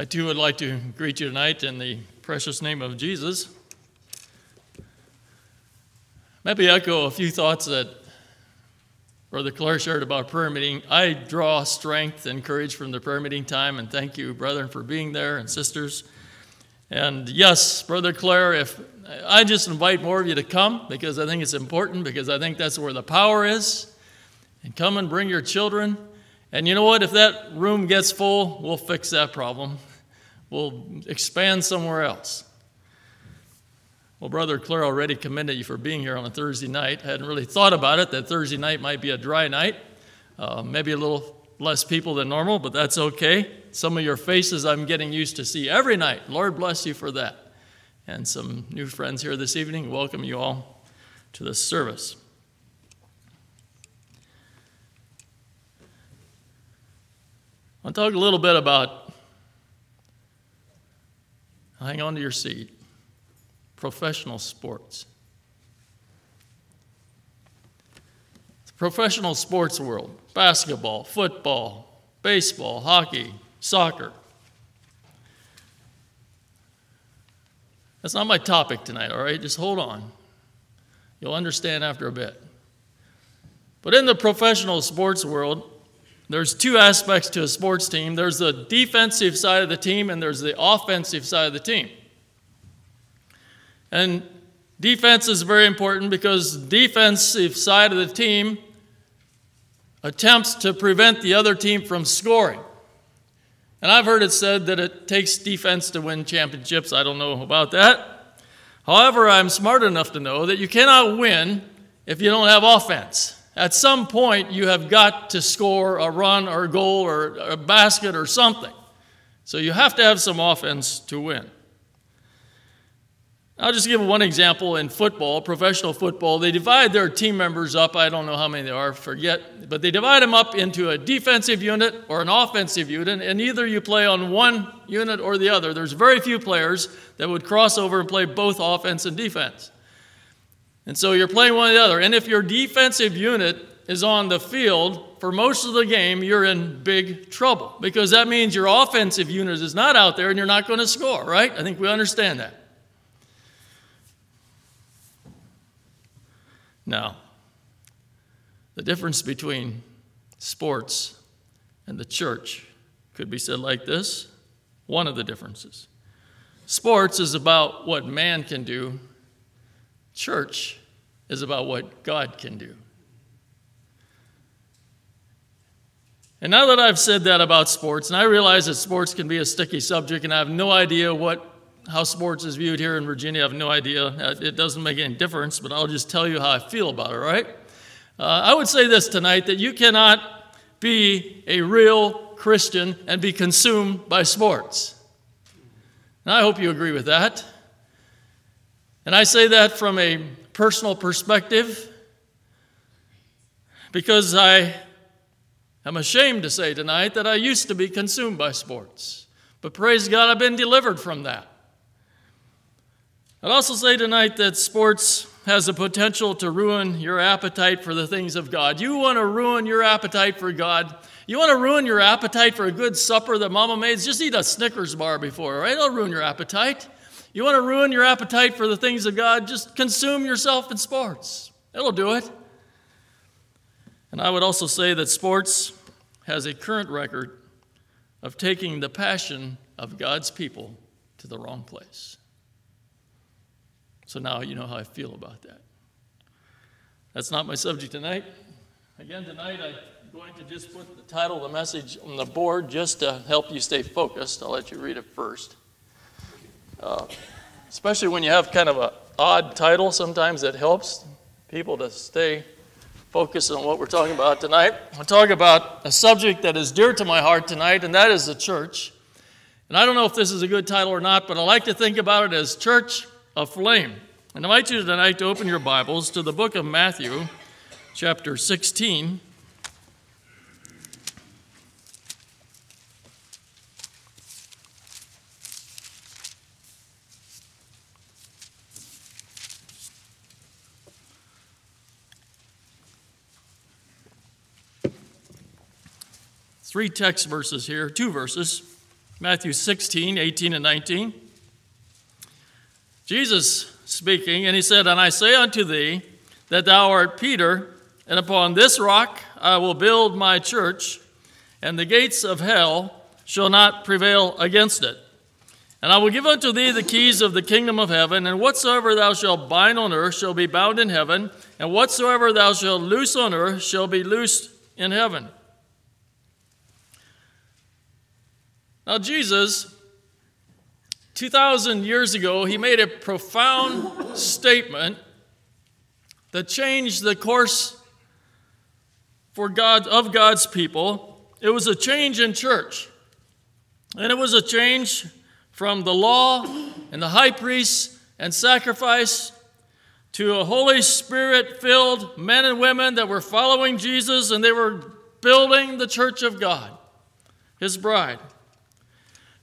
I too would like to greet you tonight in the precious name of Jesus. Maybe echo a few thoughts that Brother Clare shared about prayer meeting. I draw strength and courage from the prayer meeting time, and thank you, brethren, for being there and sisters. And yes, Brother Clare, if I just invite more of you to come because I think it's important, because I think that's where the power is. And come and bring your children. And you know what? If that room gets full, we'll fix that problem. We'll expand somewhere else. Well, Brother Clare already commended you for being here on a Thursday night. I hadn't really thought about it, that Thursday night might be a dry night, uh, maybe a little less people than normal, but that's okay. Some of your faces I'm getting used to see every night. Lord bless you for that. And some new friends here this evening, welcome you all to this service. I'll talk a little bit about, hang on to your seat, professional sports. The professional sports world basketball, football, baseball, hockey, soccer. That's not my topic tonight, all right? Just hold on. You'll understand after a bit. But in the professional sports world, there's two aspects to a sports team there's the defensive side of the team, and there's the offensive side of the team. And defense is very important because the defensive side of the team attempts to prevent the other team from scoring. And I've heard it said that it takes defense to win championships. I don't know about that. However, I'm smart enough to know that you cannot win if you don't have offense. At some point, you have got to score a run or a goal or a basket or something. So you have to have some offense to win. I'll just give one example in football, professional football. They divide their team members up. I don't know how many there are, forget. But they divide them up into a defensive unit or an offensive unit, and either you play on one unit or the other. There's very few players that would cross over and play both offense and defense. And so you're playing one or the other. And if your defensive unit is on the field for most of the game, you're in big trouble because that means your offensive unit is not out there and you're not going to score, right? I think we understand that. Now, the difference between sports and the church could be said like this one of the differences. Sports is about what man can do, church is about what God can do. And now that I've said that about sports, and I realize that sports can be a sticky subject, and I have no idea what how sports is viewed here in Virginia, I have no idea. Uh, it doesn't make any difference, but I'll just tell you how I feel about it, right? Uh, I would say this tonight that you cannot be a real Christian and be consumed by sports. And I hope you agree with that. And I say that from a personal perspective because I am ashamed to say tonight that I used to be consumed by sports. But praise God, I've been delivered from that. I'd also say tonight that sports has the potential to ruin your appetite for the things of God. You want to ruin your appetite for God. You want to ruin your appetite for a good supper that mama made? Just eat a Snickers bar before, right? It'll ruin your appetite. You want to ruin your appetite for the things of God? Just consume yourself in sports. It'll do it. And I would also say that sports has a current record of taking the passion of God's people to the wrong place. So now you know how I feel about that. That's not my subject tonight. Again, tonight I'm going to just put the title of the message on the board just to help you stay focused. I'll let you read it first. Uh, especially when you have kind of an odd title, sometimes it helps people to stay focused on what we're talking about tonight. I'll talk about a subject that is dear to my heart tonight, and that is the church. And I don't know if this is a good title or not, but I like to think about it as church aflame. And I invite you tonight to open your Bibles to the book of Matthew, chapter 16. Three text verses here, two verses. Matthew 16, 18, and 19. Jesus speaking, and he said, And I say unto thee that thou art Peter, and upon this rock I will build my church, and the gates of hell shall not prevail against it. And I will give unto thee the keys of the kingdom of heaven, and whatsoever thou shalt bind on earth shall be bound in heaven, and whatsoever thou shalt loose on earth shall be loosed in heaven. Now, Jesus, 2,000 years ago, he made a profound statement that changed the course for God, of God's people. It was a change in church. And it was a change from the law and the high priests and sacrifice to a Holy Spirit filled men and women that were following Jesus and they were building the church of God, his bride.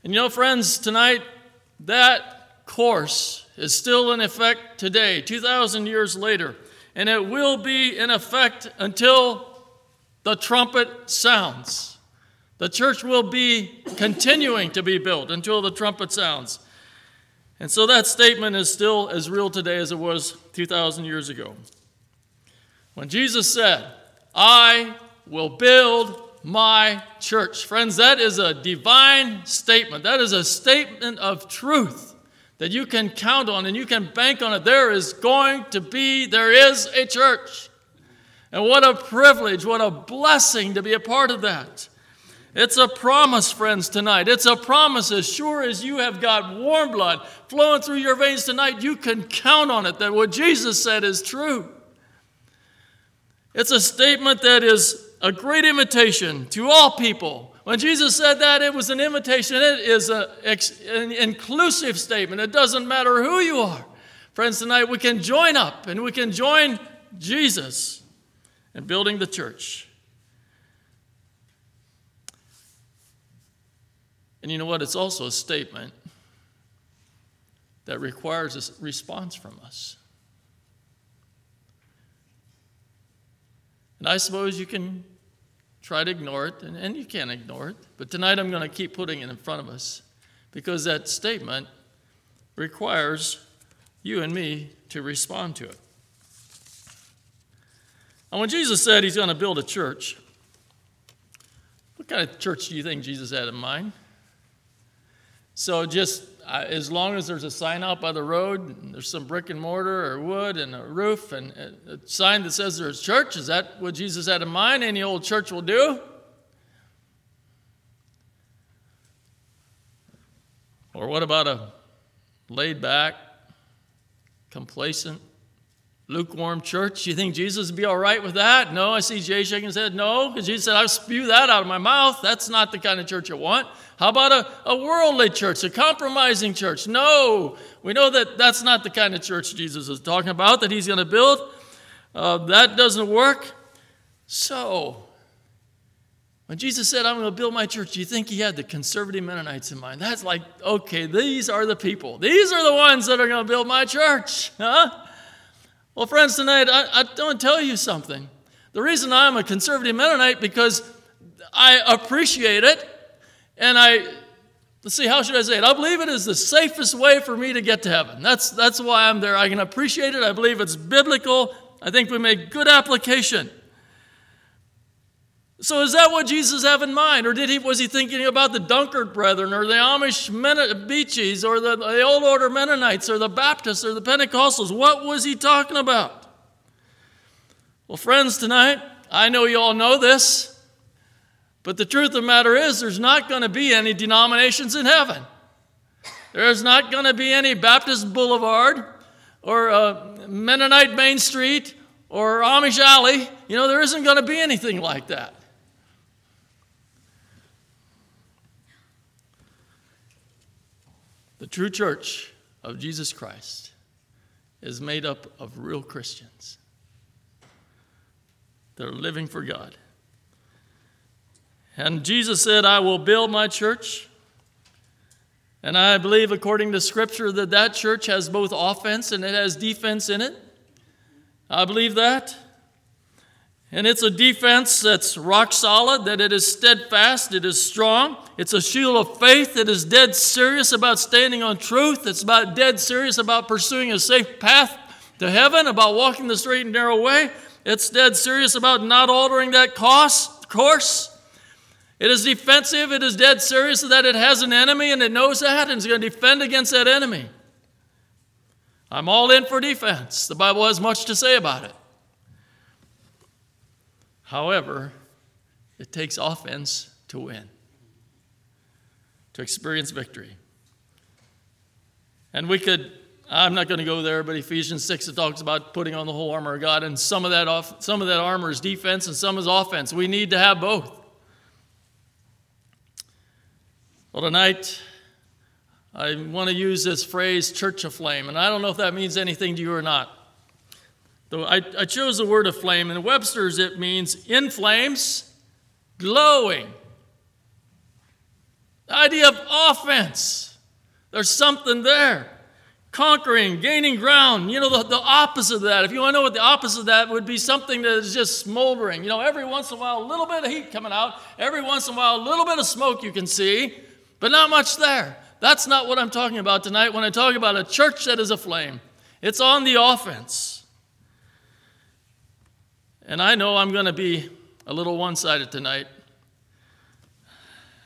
And you know, friends, tonight, that course is still in effect today, 2,000 years later, and it will be in effect until the trumpet sounds. The church will be continuing to be built until the trumpet sounds. And so that statement is still as real today as it was 2,000 years ago. When Jesus said, I will build my church. Friends, that is a divine statement. That is a statement of truth that you can count on and you can bank on it. There is going to be, there is a church. And what a privilege, what a blessing to be a part of that. It's a promise, friends, tonight. It's a promise as sure as you have got warm blood flowing through your veins tonight, you can count on it that what Jesus said is true. It's a statement that is a great invitation to all people. When Jesus said that, it was an invitation. It is a, an inclusive statement. It doesn't matter who you are. Friends, tonight we can join up and we can join Jesus in building the church. And you know what? It's also a statement that requires a response from us. And I suppose you can try to ignore it, and, and you can't ignore it. But tonight I'm going to keep putting it in front of us because that statement requires you and me to respond to it. And when Jesus said he's going to build a church, what kind of church do you think Jesus had in mind? So just uh, as long as there's a sign out by the road, there's some brick and mortar or wood and a roof and a sign that says there's church, is that what Jesus had in mind? Any old church will do? Or what about a laid back, complacent, lukewarm church? You think Jesus would be all right with that? No, I see Jay shaking his head. No, because Jesus said, I'll spew that out of my mouth. That's not the kind of church I want. How about a, a worldly church, a compromising church? No, we know that that's not the kind of church Jesus is talking about that he's going to build. Uh, that doesn't work. So, when Jesus said, I'm going to build my church, do you think he had the conservative Mennonites in mind? That's like, okay, these are the people. These are the ones that are going to build my church. Huh? Well, friends, tonight, I, I want tell you something. The reason I'm a conservative Mennonite because I appreciate it and I, let's see, how should I say it? I believe it is the safest way for me to get to heaven. That's, that's why I'm there. I can appreciate it. I believe it's biblical. I think we make good application. So is that what Jesus have in mind? Or did he, was he thinking about the Dunkard brethren or the Amish Men- Beachys or the, the Old Order Mennonites or the Baptists or the Pentecostals? What was he talking about? Well, friends, tonight, I know you all know this. But the truth of the matter is, there's not going to be any denominations in heaven. There's not going to be any Baptist Boulevard or uh, Mennonite Main Street or Amish Alley. You know, there isn't going to be anything like that. The true church of Jesus Christ is made up of real Christians that are living for God. And Jesus said, I will build my church. And I believe, according to Scripture, that that church has both offense and it has defense in it. I believe that. And it's a defense that's rock solid, that it is steadfast, it is strong. It's a shield of faith that is dead serious about standing on truth. It's about dead serious about pursuing a safe path to heaven, about walking the straight and narrow way. It's dead serious about not altering that cost, course. It is defensive. It is dead serious that it has an enemy and it knows that and is going to defend against that enemy. I'm all in for defense. The Bible has much to say about it. However, it takes offense to win, to experience victory. And we could, I'm not going to go there, but Ephesians 6 it talks about putting on the whole armor of God, and some of that off, some of that armor is defense and some is offense. We need to have both. Well, tonight I want to use this phrase church aflame, and I don't know if that means anything to you or not. Though I, I chose the word aflame. In Webster's, it means in flames, glowing. The idea of offense. There's something there. Conquering, gaining ground. You know, the, the opposite of that. If you want to know what the opposite of that would be something that is just smoldering. You know, every once in a while, a little bit of heat coming out. Every once in a while, a little bit of smoke you can see, but not much there. That's not what I'm talking about tonight when I talk about a church that is aflame. It's on the offense. And I know I'm going to be a little one sided tonight.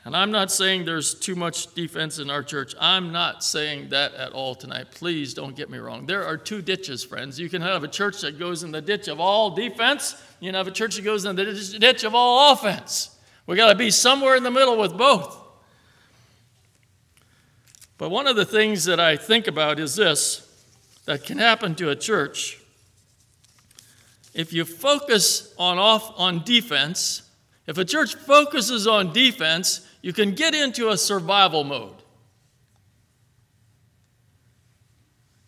And I'm not saying there's too much defense in our church. I'm not saying that at all tonight. Please don't get me wrong. There are two ditches, friends. You can have a church that goes in the ditch of all defense, you can have a church that goes in the ditch of all offense. We got to be somewhere in the middle with both. But one of the things that I think about is this that can happen to a church if you focus on off on defense, if a church focuses on defense, you can get into a survival mode.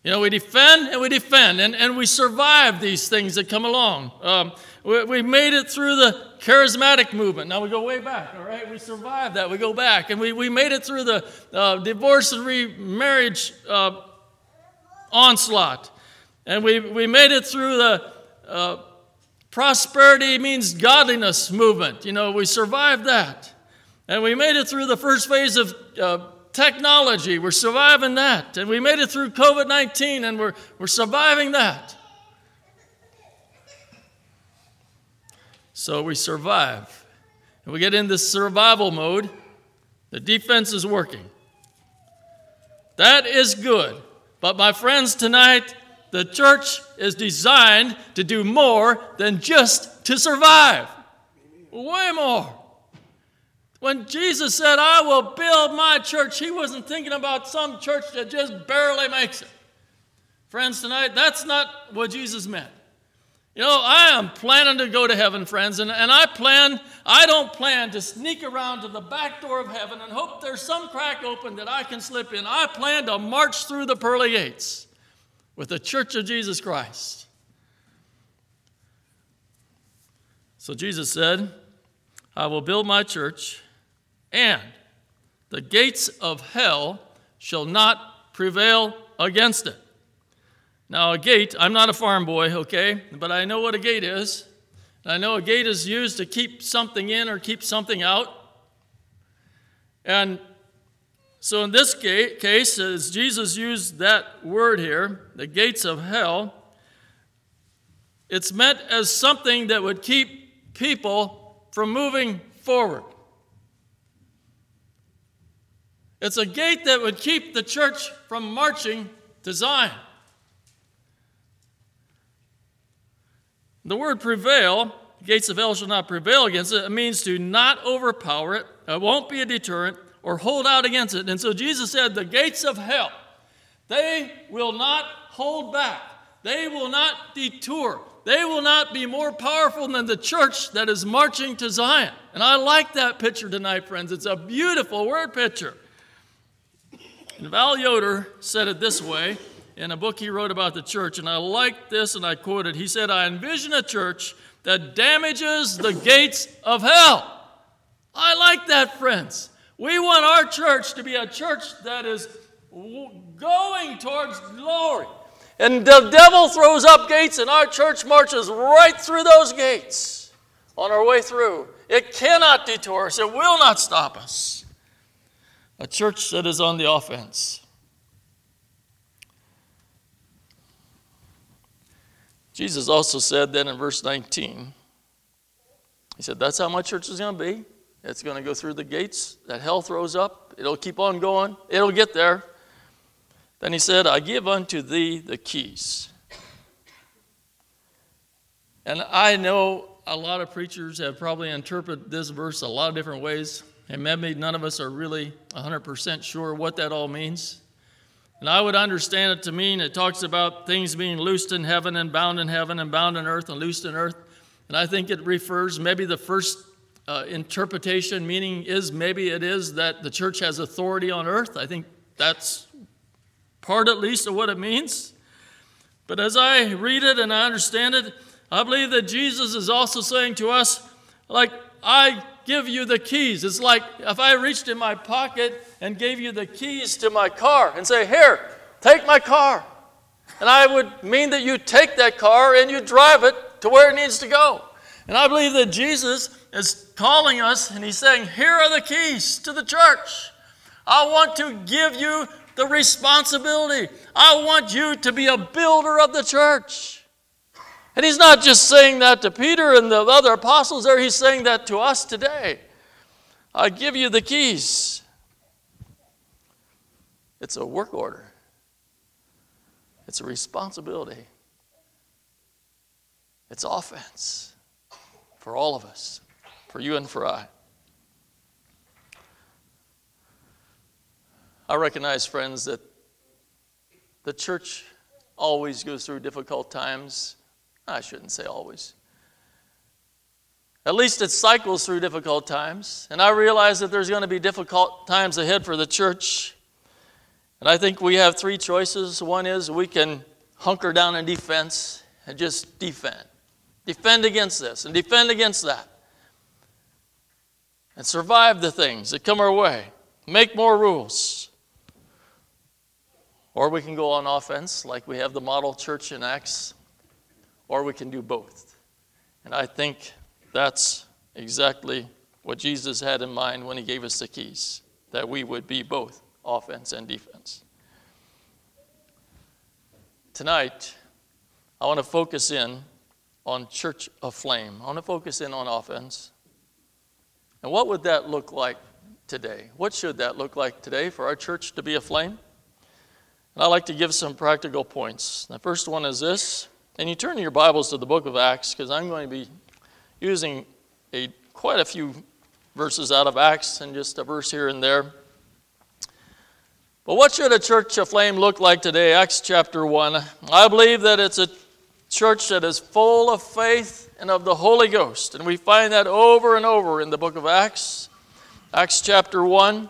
You know, we defend and we defend, and, and we survive these things that come along. Um, we, we, made it through the charismatic movement. Now we go way back, all right? We survived that. We go back. And we, we made it through the uh, divorce and remarriage uh, onslaught. And we, we made it through the uh, prosperity means godliness movement. You know, we survived that. And we made it through the first phase of uh, technology. We're surviving that. And we made it through COVID 19 and we're, we're surviving that. So we survive. And we get in this survival mode. The defense is working. That is good. But my friends, tonight, the church is designed to do more than just to survive. Way more. When Jesus said, I will build my church, he wasn't thinking about some church that just barely makes it. Friends, tonight, that's not what Jesus meant. You know, I am planning to go to heaven, friends, and, and I plan, I don't plan to sneak around to the back door of heaven and hope there's some crack open that I can slip in. I plan to march through the pearly gates with the church of Jesus Christ. So Jesus said, I will build my church, and the gates of hell shall not prevail against it. Now, a gate, I'm not a farm boy, okay, but I know what a gate is. I know a gate is used to keep something in or keep something out. And so, in this case, as Jesus used that word here, the gates of hell, it's meant as something that would keep people from moving forward. It's a gate that would keep the church from marching to Zion. The word prevail, gates of hell shall not prevail against it, it means to not overpower it. It won't be a deterrent or hold out against it. And so Jesus said, The gates of hell, they will not hold back, they will not detour, they will not be more powerful than the church that is marching to Zion. And I like that picture tonight, friends. It's a beautiful word picture. And Val Yoder said it this way in a book he wrote about the church, and I like this, and I quote it. He said, I envision a church that damages the gates of hell. I like that, friends. We want our church to be a church that is going towards glory. And the devil throws up gates, and our church marches right through those gates. on our way through. It cannot detour us, it will not stop us. A church that is on the offense. Jesus also said then in verse 19, He said, That's how my church is going to be. It's going to go through the gates that hell throws up. It'll keep on going, it'll get there. Then He said, I give unto thee the keys. And I know a lot of preachers have probably interpreted this verse a lot of different ways, and maybe none of us are really 100% sure what that all means. And I would understand it to mean it talks about things being loosed in heaven and bound in heaven and bound in earth and loosed in earth. And I think it refers, maybe the first uh, interpretation meaning is maybe it is that the church has authority on earth. I think that's part at least of what it means. But as I read it and I understand it, I believe that Jesus is also saying to us, like, I give you the keys. It's like if I reached in my pocket and gave you the keys to my car and say, Here, take my car. And I would mean that you take that car and you drive it to where it needs to go. And I believe that Jesus is calling us and he's saying, Here are the keys to the church. I want to give you the responsibility. I want you to be a builder of the church. And he's not just saying that to Peter and the other apostles there, he's saying that to us today. I give you the keys. It's a work order, it's a responsibility, it's offense for all of us, for you and for I. I recognize, friends, that the church always goes through difficult times I shouldn't say always. At least it cycles through difficult times. And I realize that there's going to be difficult times ahead for the church. And I think we have three choices. One is we can hunker down in defense and just defend. Defend against this and defend against that. And survive the things that come our way. Make more rules. Or we can go on offense, like we have the model church in Acts or we can do both. And I think that's exactly what Jesus had in mind when he gave us the keys that we would be both offense and defense. Tonight, I want to focus in on Church Aflame. I want to focus in on offense. And what would that look like today? What should that look like today for our church to be aflame? And I'd like to give some practical points. The first one is this and you turn your Bibles to the book of Acts because I'm going to be using a, quite a few verses out of Acts and just a verse here and there. But what should a church aflame look like today? Acts chapter 1. I believe that it's a church that is full of faith and of the Holy Ghost. And we find that over and over in the book of Acts. Acts chapter 1,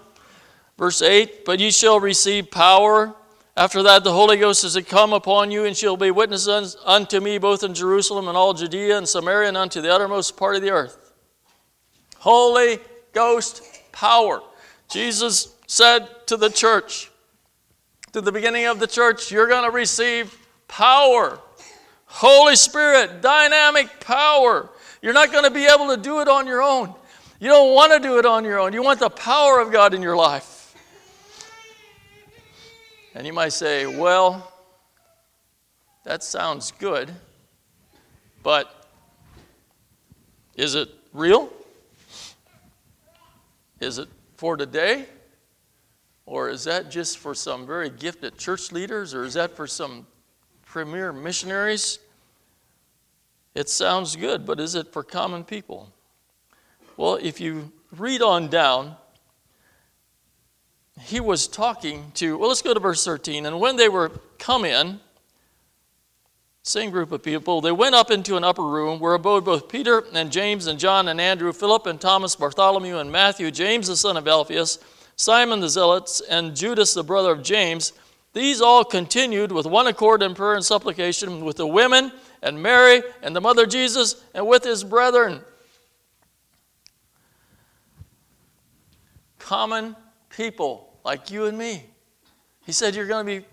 verse 8. But ye shall receive power after that, the Holy Ghost is come upon you, and shall be witnesses unto me both in Jerusalem and all Judea and Samaria and unto the uttermost part of the earth. Holy Ghost power. Jesus said to the church, to the beginning of the church, you're going to receive power. Holy Spirit, dynamic power. You're not going to be able to do it on your own. You don't want to do it on your own. You want the power of God in your life. And you might say, well, that sounds good, but is it real? Is it for today? Or is that just for some very gifted church leaders? Or is that for some premier missionaries? It sounds good, but is it for common people? Well, if you read on down, he was talking to, well, let's go to verse 13. And when they were come in, same group of people, they went up into an upper room where abode both Peter and James and John and Andrew, Philip and Thomas, Bartholomew and Matthew, James the son of Alphaeus, Simon the Zealots, and Judas the brother of James. These all continued with one accord in prayer and supplication with the women and Mary and the mother Jesus and with his brethren. Common people like you and me. He said, You're going to be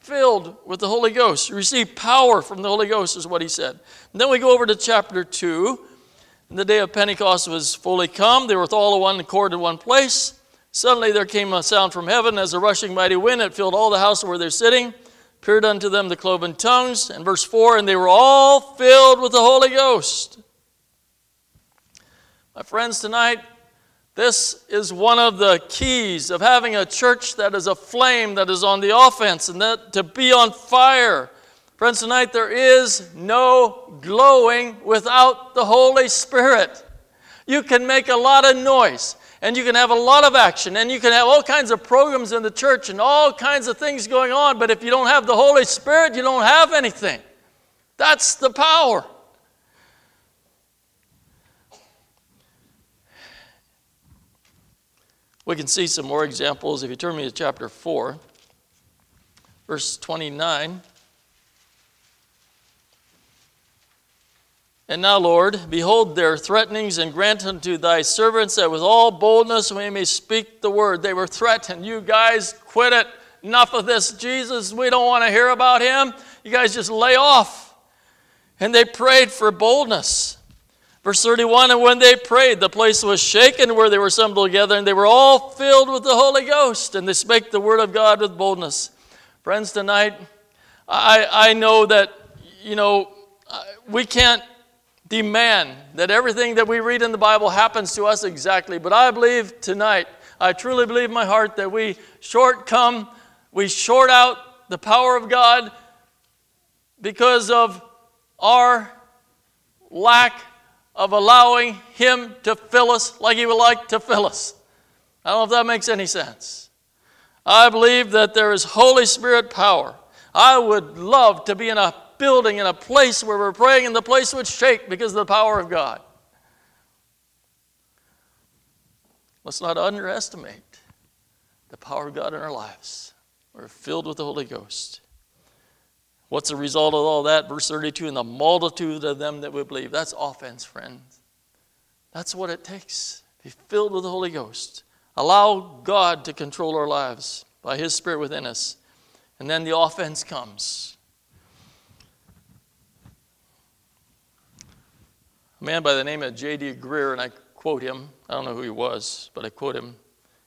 filled with the Holy Ghost. You receive power from the Holy Ghost, is what he said. And then we go over to chapter 2. And the day of Pentecost was fully come. They were with all of one accord in one place. Suddenly there came a sound from heaven as a rushing mighty wind. It filled all the house where they're sitting. Appeared unto them the cloven tongues. And verse 4 And they were all filled with the Holy Ghost. My friends, tonight, this is one of the keys of having a church that is a flame that is on the offense and that to be on fire. Friends, tonight there is no glowing without the Holy Spirit. You can make a lot of noise and you can have a lot of action and you can have all kinds of programs in the church and all kinds of things going on, but if you don't have the Holy Spirit, you don't have anything. That's the power. We can see some more examples if you turn me to chapter 4, verse 29. And now, Lord, behold their threatenings, and grant unto thy servants that with all boldness we may speak the word. They were threatened. You guys, quit it. Enough of this Jesus. We don't want to hear about him. You guys just lay off. And they prayed for boldness. Verse 31 And when they prayed, the place was shaken where they were assembled together, and they were all filled with the Holy Ghost, and they spake the word of God with boldness. Friends, tonight, I, I know that, you know, uh, we can't demand that everything that we read in the Bible happens to us exactly, but I believe tonight, I truly believe in my heart that we short come, we short out the power of God because of our lack of allowing Him to fill us like He would like to fill us. I don't know if that makes any sense. I believe that there is Holy Spirit power. I would love to be in a building, in a place where we're praying, and the place would shake because of the power of God. Let's not underestimate the power of God in our lives. We're filled with the Holy Ghost. What's the result of all that? Verse 32 and the multitude of them that would believe. That's offense, friends. That's what it takes. Be filled with the Holy Ghost. Allow God to control our lives by His Spirit within us. And then the offense comes. A man by the name of J.D. Greear, and I quote him, I don't know who he was, but I quote him.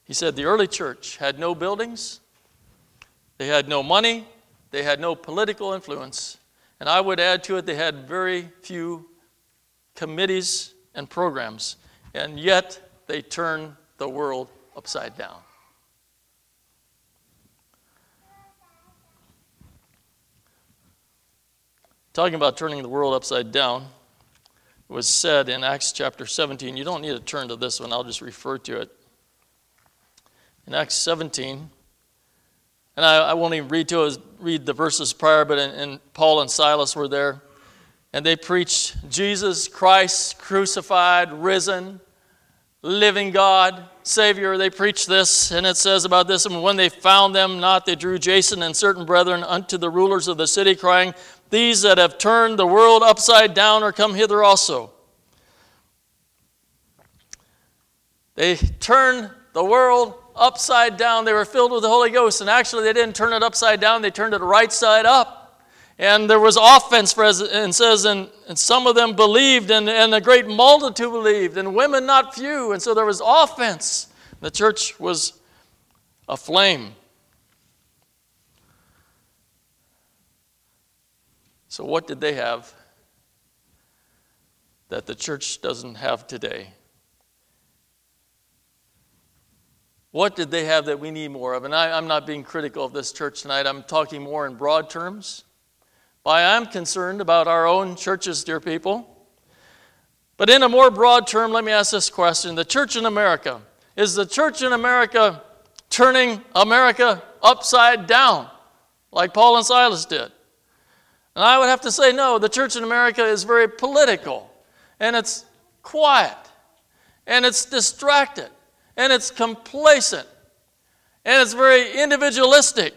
He said, The early church had no buildings, they had no money, they had no political influence. And I would add to it, they had very few committees and programs. And yet, they turned the world upside down. Talking about turning the world upside down, was said in Acts chapter 17. You don't need to turn to this one, I'll just refer to it. In Acts 17, and I, I won't even read to it, read the verses prior, but in, in Paul and Silas were there. And they preached Jesus Christ crucified, risen, living God, Savior. They preached this, and it says about this, and when they found them not, they drew Jason and certain brethren unto the rulers of the city, crying, These that have turned the world upside down are come hither also. They turned the world upside down. They were filled with the Holy Ghost. And actually, they didn't turn it upside down, they turned it right side up. And there was offense, and says, and, and some of them believed, and, and a great multitude believed, and women not few. And so there was offense. The church was aflame. So, what did they have that the church doesn't have today? What did they have that we need more of? And I, am not being critical of this church tonight. I'm talking more in broad terms. Why I'm concerned about our own churches, dear people. But in a more broad term, let me ask this question The church in America, is the church in America turning America upside down like Paul and Silas did? And I would have to say no, the church in America is very political and it's quiet and it's distracted and it's complacent and it's very individualistic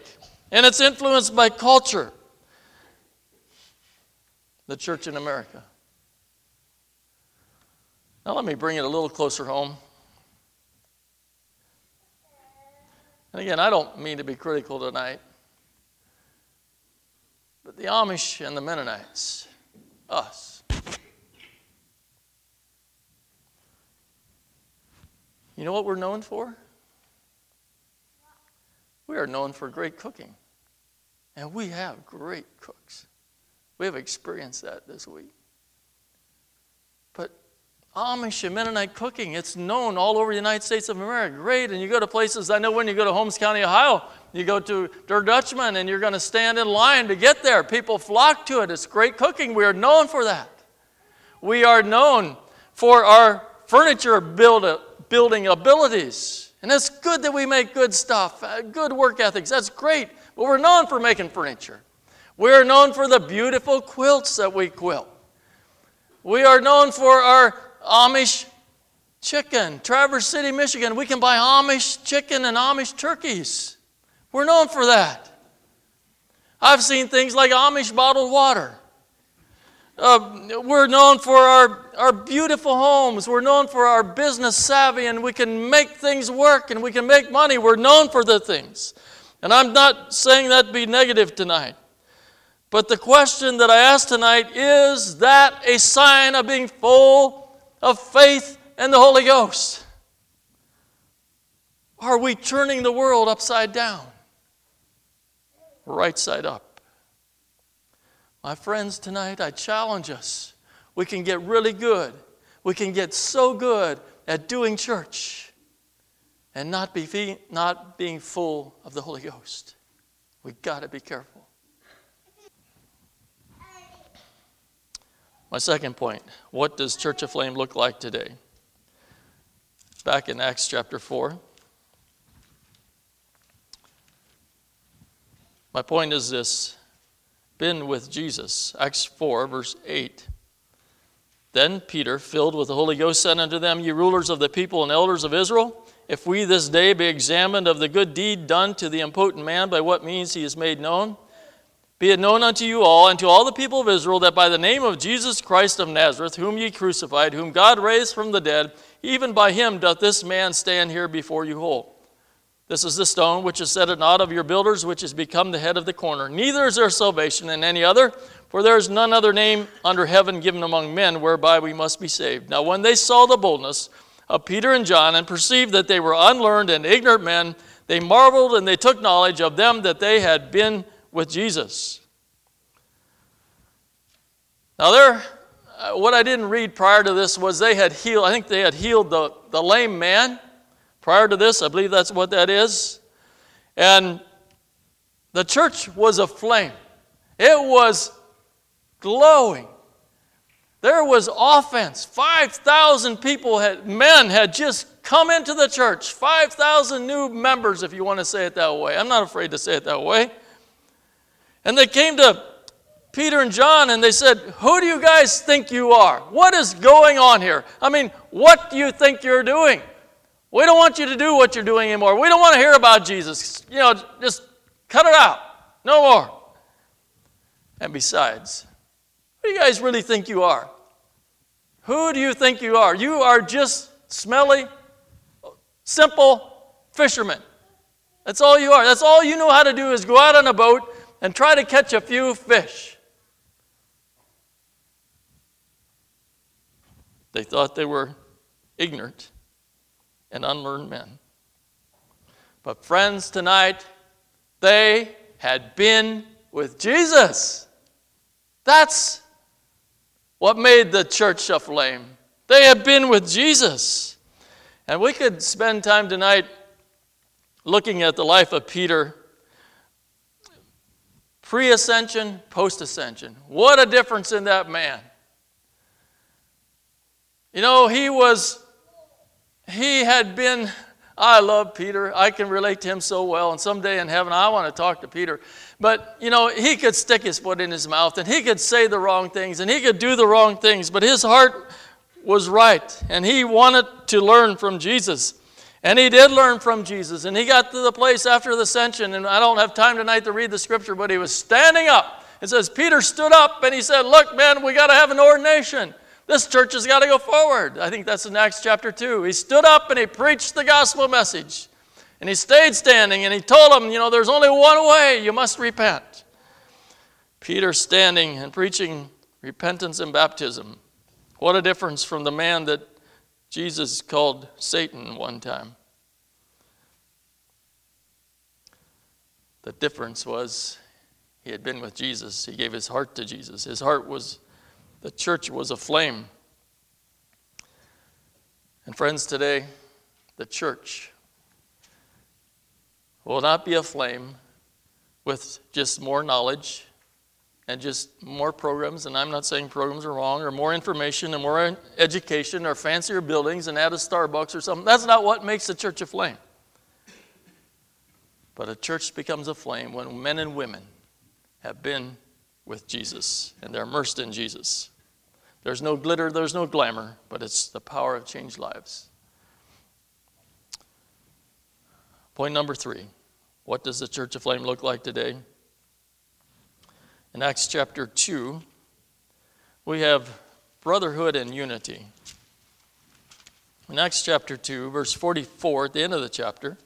and it's influenced by culture. The church in America. Now, let me bring it a little closer home. And again, I don't mean to be critical tonight, the Amish and the Mennonites, us. You know what we're known for? We are known for great cooking. And we have great cooks. We have experienced that this week. Amish and Mennonite cooking, it's known all over the United States of America. Great. And you go to places, I know when you go to Holmes County, Ohio, you go to Der Dutchman and you're going to stand in line to get there. People flock to it. It's great cooking. We are known for that. We are known for our furniture build, building abilities. And it's good that we make good stuff, uh, good work ethics. That's great. But we're known for making furniture. We're known for the beautiful quilts that we quilt. We are known for our Amish chicken. Traverse City, Michigan, we can buy Amish chicken and Amish turkeys. We're known for that. I've seen things like Amish bottled water. Uh, we're known for our, our beautiful homes. We're known for our business savvy, and we can make things work and we can make money. We're known for the things. And I'm not saying that to be negative tonight. But the question that I ask tonight is that a sign of being full of faith and the Holy Ghost? Are we turning the world upside down? Right side up. My friends, tonight I challenge us. We can get really good. We can get so good at doing church and not, be, not being full of the Holy Ghost. We've got to be careful. My second point what does Church Aflame look like today? Back in Acts chapter 4. My point is this been with Jesus. Acts 4, verse 8. Then Peter, filled with the Holy Ghost, said unto them, Ye rulers of the people and elders of Israel, if we this day be examined of the good deed done to the impotent man, by what means he is made known, be it known unto you all and to all the people of Israel that by the name of Jesus Christ of Nazareth, whom ye crucified, whom God raised from the dead, even by him doth this man stand here before you whole. This is the stone which is set at naught of your builders, which has become the head of the corner. Neither is there salvation in any other, for there is none other name under heaven given among men whereby we must be saved. Now, when they saw the boldness of Peter and John and perceived that they were unlearned and ignorant men, they marveled and they took knowledge of them that they had been with Jesus. Now, there, uh, what I didn't read prior to this was they had healed, I think they had healed the, the lame man prior to this. I believe that's what that is. And the church was aflame, it was glowing. There was offense. 5,000 people had, men had just come into the church. 5,000 new members, if you want to say it that way. I'm not afraid to say it that way. And they came to Peter and John and they said, Who do you guys think you are? What is going on here? I mean, what do you think you're doing? We don't want you to do what you're doing anymore. We don't want to hear about Jesus. You know, just cut it out. No more. And besides, who do you guys really think you are? Who do you think you are? You are just smelly, simple fishermen. That's all you are. That's all you know how to do is go out on a boat and try to catch a few fish. They thought they were ignorant and unlearned men. But, friends, tonight, they had been with Jesus. That's what made the church aflame. They had been with Jesus. And we could spend time tonight looking at the life of Peter pre ascension, post ascension. What a difference in that man. You know, he was, he had been, I love Peter. I can relate to him so well. And someday in heaven, I want to talk to Peter. But, you know, he could stick his foot in his mouth and he could say the wrong things and he could do the wrong things. But his heart was right and he wanted to learn from Jesus. And he did learn from Jesus. And he got to the place after the ascension. And I don't have time tonight to read the scripture, but he was standing up. It says, Peter stood up and he said, Look, man, we got to have an ordination. This church has got to go forward. I think that's in Acts chapter 2. He stood up and he preached the gospel message. And he stayed standing and he told them, you know, there's only one way you must repent. Peter standing and preaching repentance and baptism. What a difference from the man that Jesus called Satan one time. The difference was he had been with Jesus. He gave his heart to Jesus. His heart was, the church was aflame. And friends, today, the church will not be aflame with just more knowledge and just more programs. And I'm not saying programs are wrong, or more information and more education, or fancier buildings and add a Starbucks or something. That's not what makes the church a flame. But a church becomes a flame when men and women have been with Jesus and they're immersed in Jesus. There's no glitter, there's no glamour, but it's the power of changed lives. Point number three what does the Church Aflame look like today? In Acts chapter 2, we have brotherhood and unity. In Acts chapter 2, verse 44, at the end of the chapter,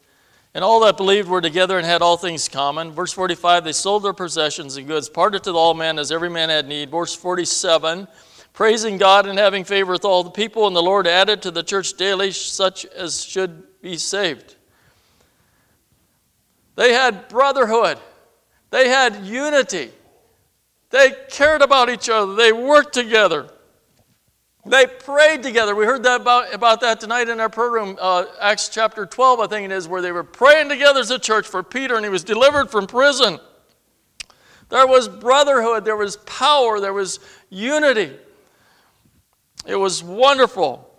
and all that believed were together and had all things common. Verse 45, they sold their possessions and goods, parted to all men as every man had need. Verse 47, praising God and having favor with all the people, and the Lord added to the church daily such as should be saved. They had brotherhood, they had unity, they cared about each other, they worked together. They prayed together. We heard that about, about that tonight in our prayer room, uh, Acts chapter 12, I think it is, where they were praying together as a church for Peter, and he was delivered from prison. There was brotherhood, there was power, there was unity. It was wonderful.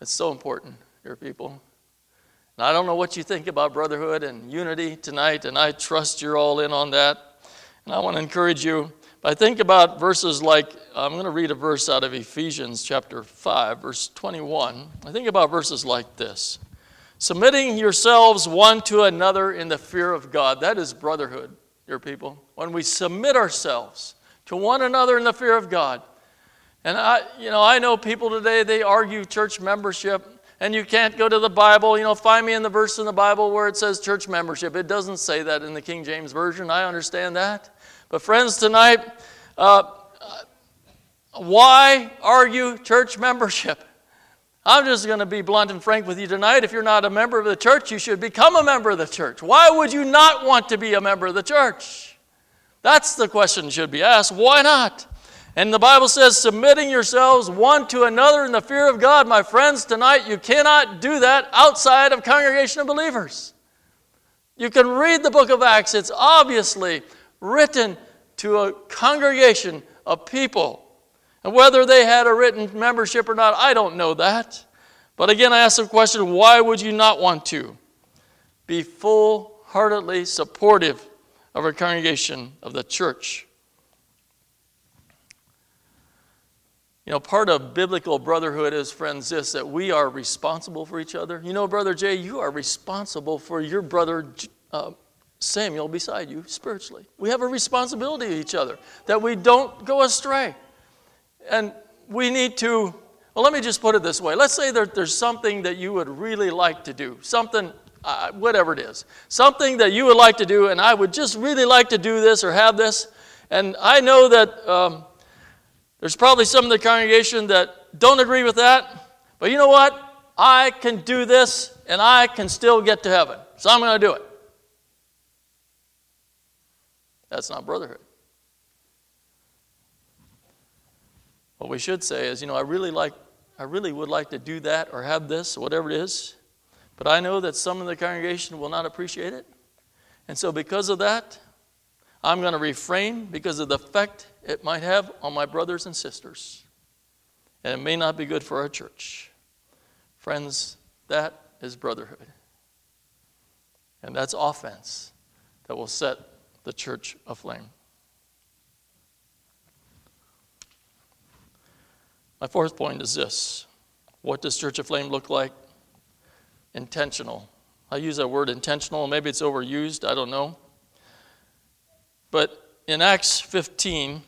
It's so important, dear people. And I don't know what you think about brotherhood and unity tonight, and I trust you're all in on that. And I want to encourage you I think about verses like, I'm going to read a verse out of Ephesians chapter 5, verse 21. I think about verses like this Submitting yourselves one to another in the fear of God. That is brotherhood, dear people. When we submit ourselves to one another in the fear of God. And I, you know, I know people today, they argue church membership and you can't go to the Bible. You know, find me in the verse in the Bible where it says church membership. It doesn't say that in the King James Version. I understand that. But, friends, tonight, uh, why argue church membership? I'm just going to be blunt and frank with you tonight. If you're not a member of the church, you should become a member of the church. Why would you not want to be a member of the church? That's the question should be asked. Why not? And the Bible says, submitting yourselves one to another in the fear of God. My friends, tonight you cannot do that outside of congregation of believers. You can read the book of Acts, it's obviously written to a congregation of people. And whether they had a written membership or not, I don't know that. But again, I ask the question why would you not want to? Be full heartedly supportive of a congregation of the church. You know, part of biblical brotherhood is, friends, this that we are responsible for each other. You know, Brother Jay, you are responsible for your brother uh, Samuel beside you spiritually. We have a responsibility to each other that we don't go astray. And we need to, well, let me just put it this way. Let's say that there's something that you would really like to do, something, uh, whatever it is, something that you would like to do, and I would just really like to do this or have this. And I know that um, there's probably some in the congregation that don't agree with that, but you know what? I can do this and I can still get to heaven. So I'm going to do it. That's not brotherhood. What we should say is, you know, I really like, I really would like to do that or have this, or whatever it is, but I know that some in the congregation will not appreciate it. And so, because of that, I'm going to refrain because of the effect it might have on my brothers and sisters. And it may not be good for our church. Friends, that is brotherhood. And that's offense that will set the church aflame. My fourth point is this What does Church Aflame look like? Intentional. I use that word intentional, maybe it's overused, I don't know. But in Acts 15,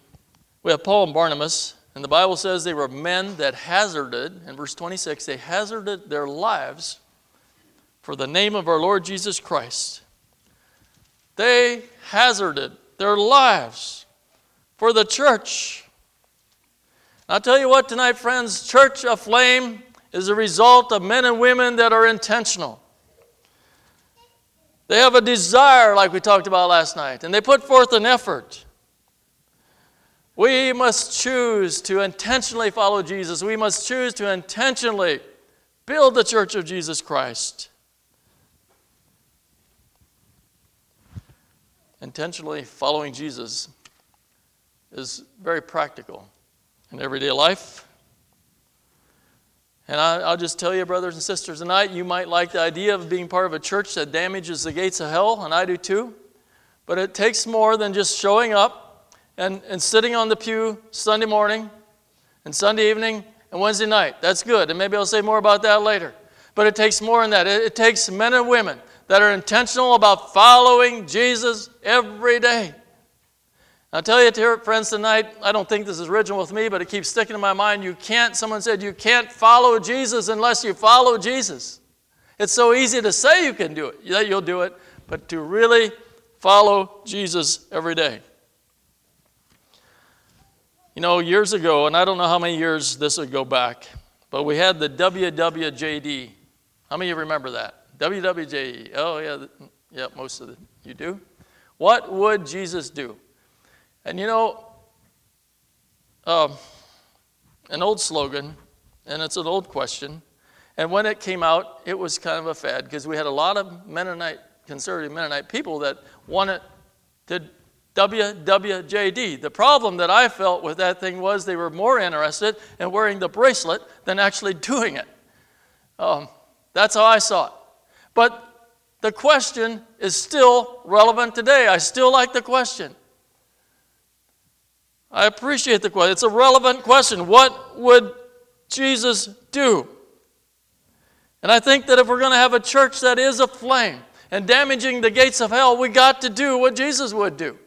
we have Paul and Barnabas, and the Bible says they were men that hazarded, in verse 26, they hazarded their lives for the name of our Lord Jesus Christ. They hazarded their lives for the church. I'll tell you what tonight, friends, Church Aflame is a result of men and women that are intentional. They have a desire, like we talked about last night, and they put forth an effort. We must choose to intentionally follow Jesus. We must choose to intentionally build the church of Jesus Christ. Intentionally following Jesus is very practical in everyday life. And I, will just tell you, brothers and sisters, tonight you might like the idea of being part of a church that damages the gates of hell, and I do too. But it takes more than just showing up and, and sitting on the pew Sunday morning and Sunday evening and Wednesday night. That's good, and maybe I'll say more about that later. But it takes more than that. It, it takes men and women that are intentional about following Jesus every day. I'll tell you, to friends, tonight, I don't think this is original with me, but it keeps sticking in my mind. You can't, someone said, you can't follow Jesus unless you follow Jesus. It's so easy to say you can do it, that you'll do it, but to really follow Jesus every day. You know, years ago, and I don't know how many years this would go back, but we had the WWJD. How many of you remember that? WWJD. Oh, yeah, yeah, most of you do. What would Jesus do? And you know, um, an old slogan, and it's an old question. And when it came out, it was kind of a fad because we had a lot of Mennonite, conservative Mennonite people that wanted to WWJD. The problem that I felt with that thing was they were more interested in wearing the bracelet than actually doing it. Um, that's how I saw it. But the question is still relevant today. I still like the question. I appreciate the question. It's a relevant question. What would Jesus do? And I think that if we're going to have a church that is aflame and damaging the gates of hell, we got to do what Jesus would do.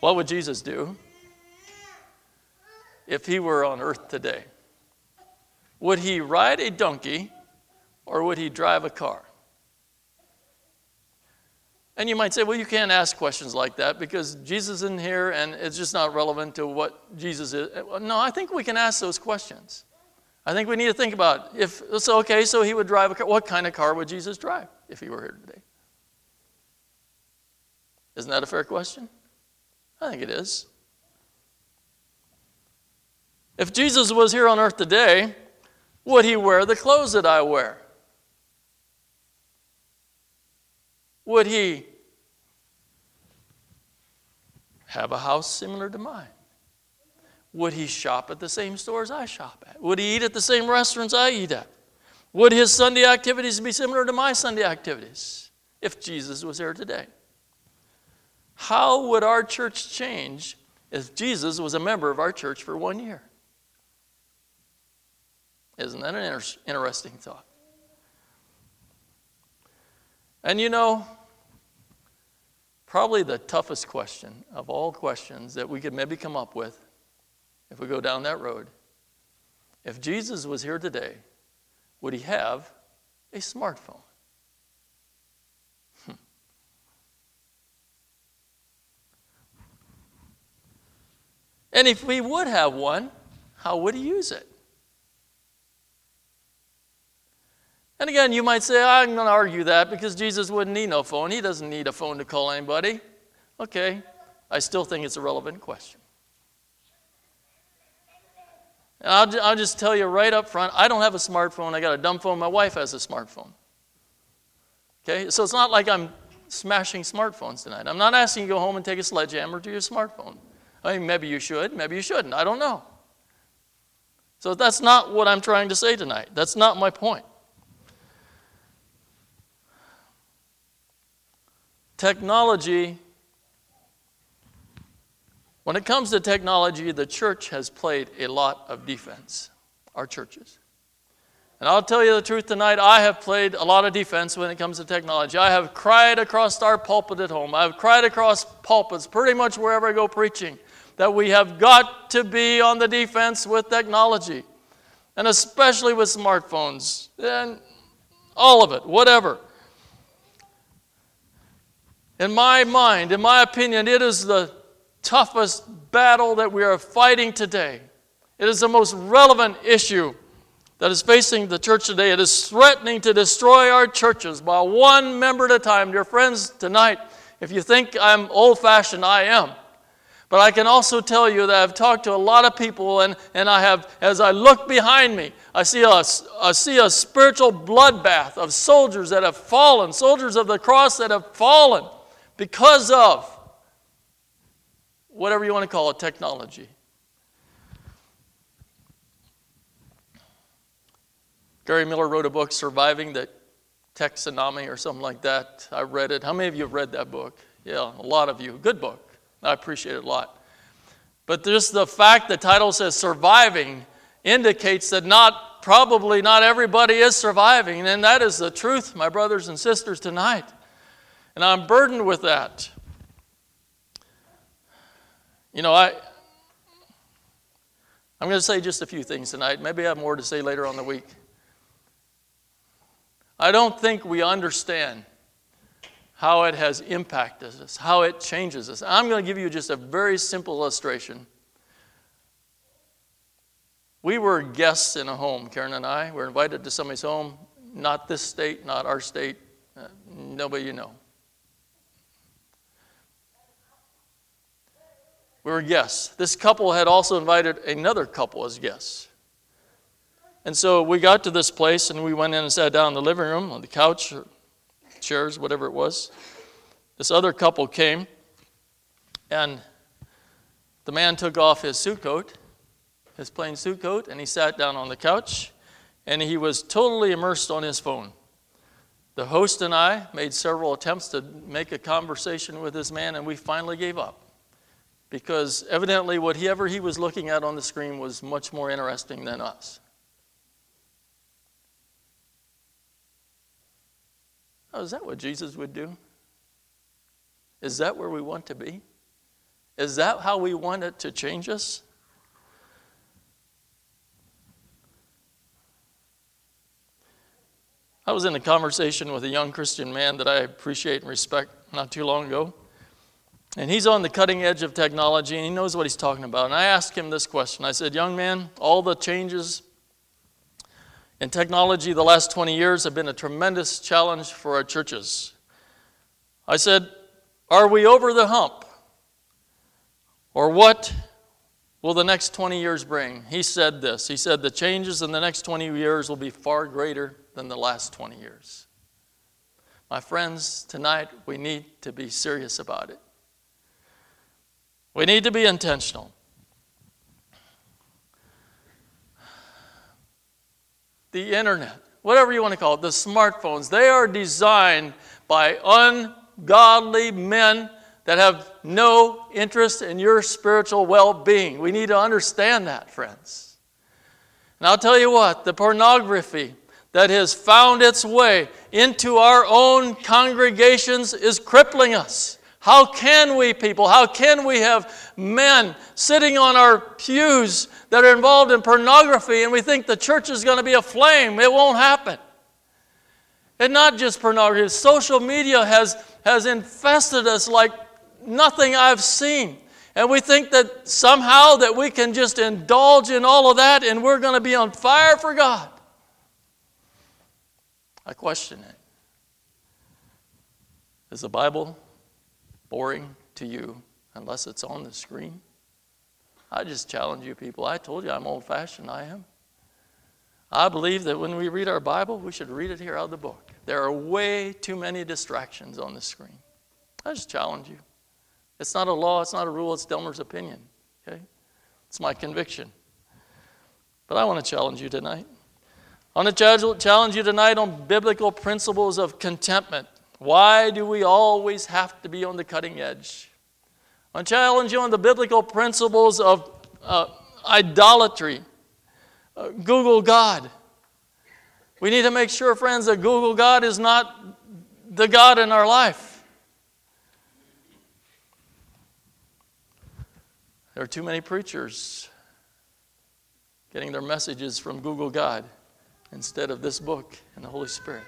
What would Jesus do if he were on earth today? Would he ride a donkey or would he drive a car? And you might say, well, you can't ask questions like that because Jesus isn't here and it's just not relevant to what Jesus is. No, I think we can ask those questions. I think we need to think about if it's okay, so he would drive a car. What kind of car would Jesus drive if he were here today? Isn't that a fair question? I think it is. If Jesus was here on earth today, would he wear the clothes that I wear? Would he have a house similar to mine? Would he shop at the same stores I shop at? Would he eat at the same restaurants I eat at? Would his Sunday activities be similar to my Sunday activities if Jesus was here today? How would our church change if Jesus was a member of our church for one year? Isn't that an inter- interesting thought? And you know, Probably the toughest question of all questions that we could maybe come up with if we go down that road. If Jesus was here today, would he have a smartphone? And if we would have one, how would he use it? And again, you might say, I'm going to argue that because Jesus wouldn't need no phone. He doesn't need a phone to call anybody. Okay, I still think it's a relevant question. And I'll, I'll just tell you right up front I don't have a smartphone. I got a dumb phone. My wife has a smartphone. Okay, so it's not like I'm smashing smartphones tonight. I'm not asking you to go home and take a sledgehammer to your smartphone. I mean, maybe you should, maybe you shouldn't. I don't know. So that's not what I'm trying to say tonight. That's not my point. Technology, when it comes to technology, the church has played a lot of defense, our churches. And I'll tell you the truth tonight, I have played a lot of defense when it comes to technology. I have cried across our pulpit at home. I've cried across pulpits pretty much wherever I go preaching that we have got to be on the defense with technology, and especially with smartphones. And all of it, whatever. In my mind, in my opinion, it is the toughest battle that we are fighting today. It is the most relevant issue that is facing the church today. It is threatening to destroy our churches by one member at a time. Dear friends, tonight, if you think I'm old fashioned, I am. But I can also tell you that I've talked to a lot of people, and, and I have, as I look behind me, I see, a, I see a spiritual bloodbath of soldiers that have fallen, soldiers of the cross that have fallen because of whatever you want to call it, technology. Gary Miller wrote a book, Surviving the Tech Tsunami, or something like that. I read it. How many of you have read that book? Yeah, a lot of you. Good book. I appreciate it a lot. But just the fact the title says surviving indicates that not probably not everybody is surviving, and that is the truth, my brothers and sisters, tonight. And I'm burdened with that. You know, I, I'm going to say just a few things tonight. Maybe I have more to say later on the week. I don't think we understand how it has impacted us, how it changes us. I'm going to give you just a very simple illustration. We were guests in a home, Karen and I. We were invited to somebody's home, not this state, not our state, uh, nobody you know. We were guests. This couple had also invited another couple as guests. And so we got to this place and we went in and sat down in the living room on the couch, chairs, whatever it was. This other couple came and the man took off his suit coat, his plain suit coat, and he sat down on the couch and he was totally immersed on his phone. The host and I made several attempts to make a conversation with this man and we finally gave up because evidently whatever he was looking at on the screen was much more interesting than us. Oh, is that what Jesus would do? Is that where we want to be? Is that how we want it to change us? I was in a conversation with a young Christian man that I appreciate and respect not too long ago. And he's on the cutting edge of technology and he knows what he's talking about. And I asked him this question I said, Young man, all the changes in technology the last 20 years have been a tremendous challenge for our churches. I said, Are we over the hump? Or what will the next 20 years bring? He said this. He said, The changes in the next 20 years will be far greater than the last 20 years. My friends, tonight we need to be serious about it. We need to be intentional. The internet, whatever you want to call it, the smartphones, they are designed by ungodly men that have no interest in your spiritual well being. We need to understand that, friends. And I'll tell you what, the pornography that has found its way into our own congregations is crippling us. How can we, people, how can we have men sitting on our pews that are involved in pornography and we think the church is going to be aflame? It won't happen. And not just pornography, social media has, has infested us like nothing I've seen. And we think that somehow that we can just indulge in all of that and we're going to be on fire for God. I question it. Is the Bible boring to you unless it's on the screen? I just challenge you people. I told you I'm old fashioned, I am. I believe that when we read our Bible, we should read it here out of the book. There are way too many distractions on the screen. I just challenge you. It's not a law, it's not a rule, it's Delmer's opinion. Okay? It's my conviction. But I want to challenge you tonight. I want to challenge you tonight on biblical principles of contentment. Why do we always have to be on the cutting edge? I challenge you on the biblical principles of uh, idolatry. Uh, Google God. We need to make sure, friends, that Google God is not the God in our life. There are too many preachers getting their messages from Google God instead of this book and the Holy Spirit.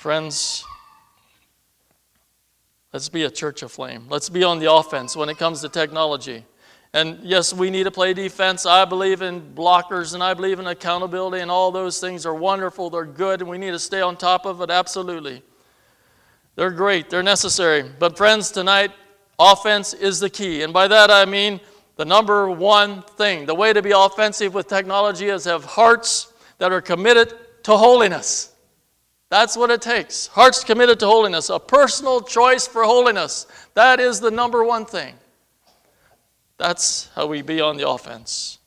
Friends, let's be a church aflame. Let's be on the offense when it comes to technology. And yes, we need to play defense. I believe in blockers and I believe in accountability, and all those things are wonderful. They're good, and we need to stay on top of it, absolutely. They're great, they're necessary. But, friends, tonight, offense is the key. And by that I mean the number one thing. The way to be offensive with technology is have hearts that are committed to holiness. That's what it takes. Hearts committed to holiness, a personal choice for holiness. That is the number one thing. That's how we be on the offense.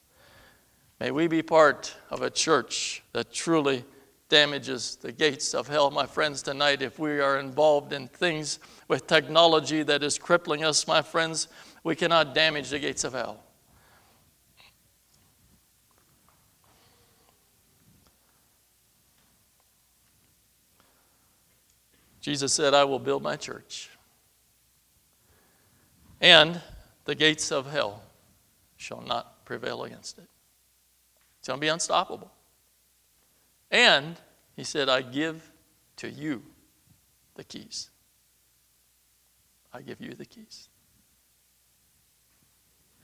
May we be part of a church that truly damages the gates of hell, my friends, tonight. If we are involved in things with technology that is crippling us, my friends, we cannot damage the gates of hell. Jesus said, I will build my church. And the gates of hell shall not prevail against it. It's going to be unstoppable. And he said, I give to you the keys. I give you the keys.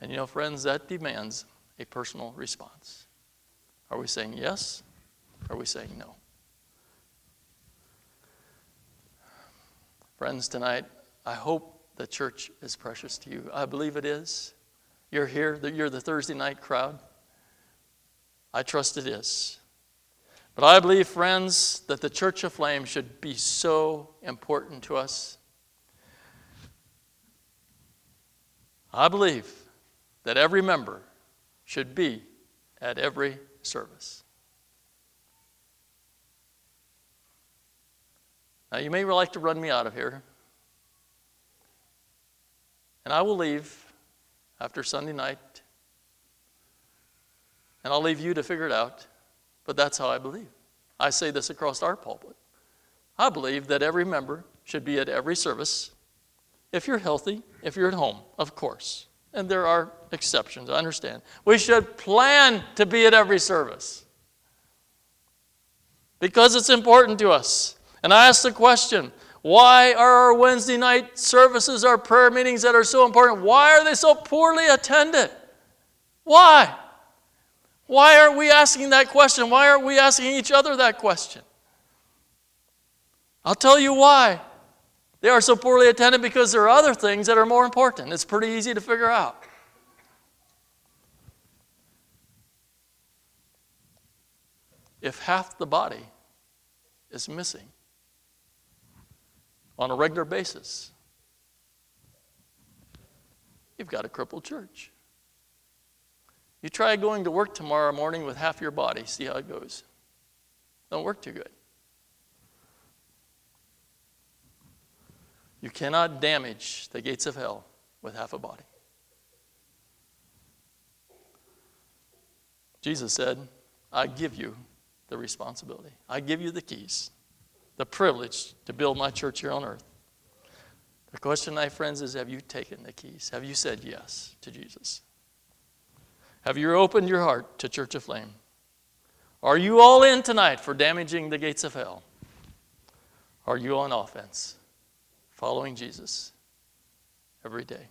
And you know, friends, that demands a personal response. Are we saying yes? Are we saying no? Friends, tonight, I hope the church is precious to you. I believe it is. You're here, you're the Thursday night crowd. I trust it is. But I believe, friends, that the Church Aflame should be so important to us. I believe that every member should be at every service. Now, you may like to run me out of here. And I will leave after Sunday night. And I'll leave you to figure it out. But that's how I believe. I say this across our pulpit. I believe that every member should be at every service. If you're healthy, if you're at home, of course. And there are exceptions, I understand. We should plan to be at every service because it's important to us. And I ask the question why are our Wednesday night services, our prayer meetings that are so important, why are they so poorly attended? Why? Why aren't we asking that question? Why aren't we asking each other that question? I'll tell you why. They are so poorly attended because there are other things that are more important. It's pretty easy to figure out. If half the body is missing, on a regular basis, you've got a crippled church. You try going to work tomorrow morning with half your body, see how it goes. Don't work too good. You cannot damage the gates of hell with half a body. Jesus said, I give you the responsibility, I give you the keys the privilege to build my church here on earth. The question, my friends, is have you taken the keys? Have you said yes to Jesus? Have you opened your heart to Church Aflame? Are you all in tonight for damaging the gates of hell? Are you on offense, following Jesus every day?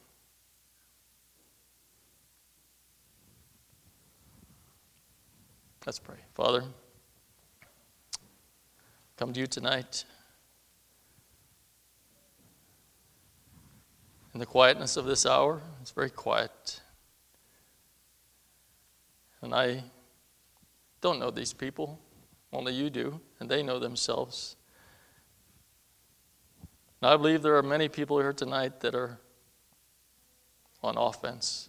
Let's pray. Father, come to you tonight. In the quietness of this hour, it's very quiet. And I don't know these people, only you do, and they know themselves. And I believe there are many people here tonight that are on offense.